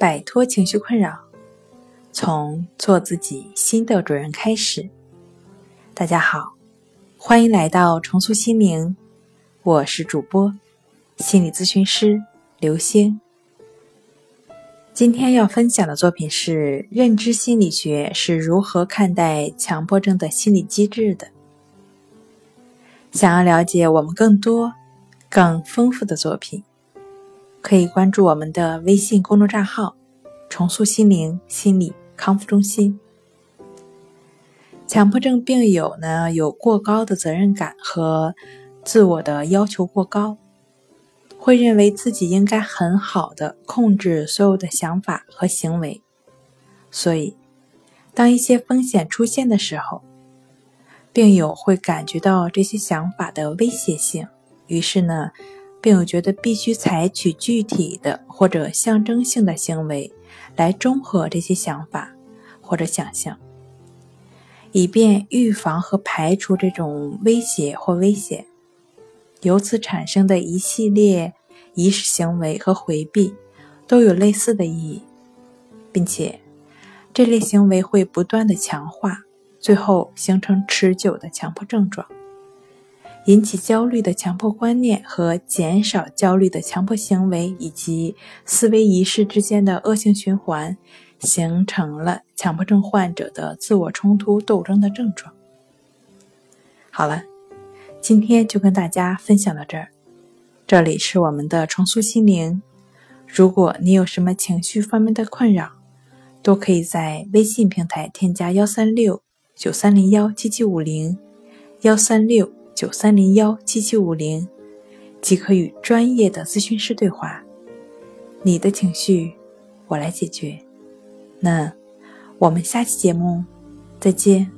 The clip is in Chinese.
摆脱情绪困扰，从做自己新的主人开始。大家好，欢迎来到重塑心灵，我是主播心理咨询师刘星。今天要分享的作品是《认知心理学是如何看待强迫症的心理机制的》。想要了解我们更多、更丰富的作品。可以关注我们的微信公众账号“重塑心灵心理康复中心”。强迫症病友呢，有过高的责任感和自我的要求过高，会认为自己应该很好的控制所有的想法和行为，所以当一些风险出现的时候，病友会感觉到这些想法的威胁性，于是呢。并有觉得必须采取具体的或者象征性的行为来中和这些想法或者想象，以便预防和排除这种威胁或危险。由此产生的一系列仪式行为和回避都有类似的意义，并且这类行为会不断的强化，最后形成持久的强迫症状。引起焦虑的强迫观念和减少焦虑的强迫行为，以及思维仪式之间的恶性循环，形成了强迫症患者的自我冲突斗争的症状。好了，今天就跟大家分享到这儿。这里是我们的重塑心灵。如果你有什么情绪方面的困扰，都可以在微信平台添加幺三六九三零幺七七五零幺三六。九三零幺七七五零，即可与专业的咨询师对话。你的情绪，我来解决。那我们下期节目再见。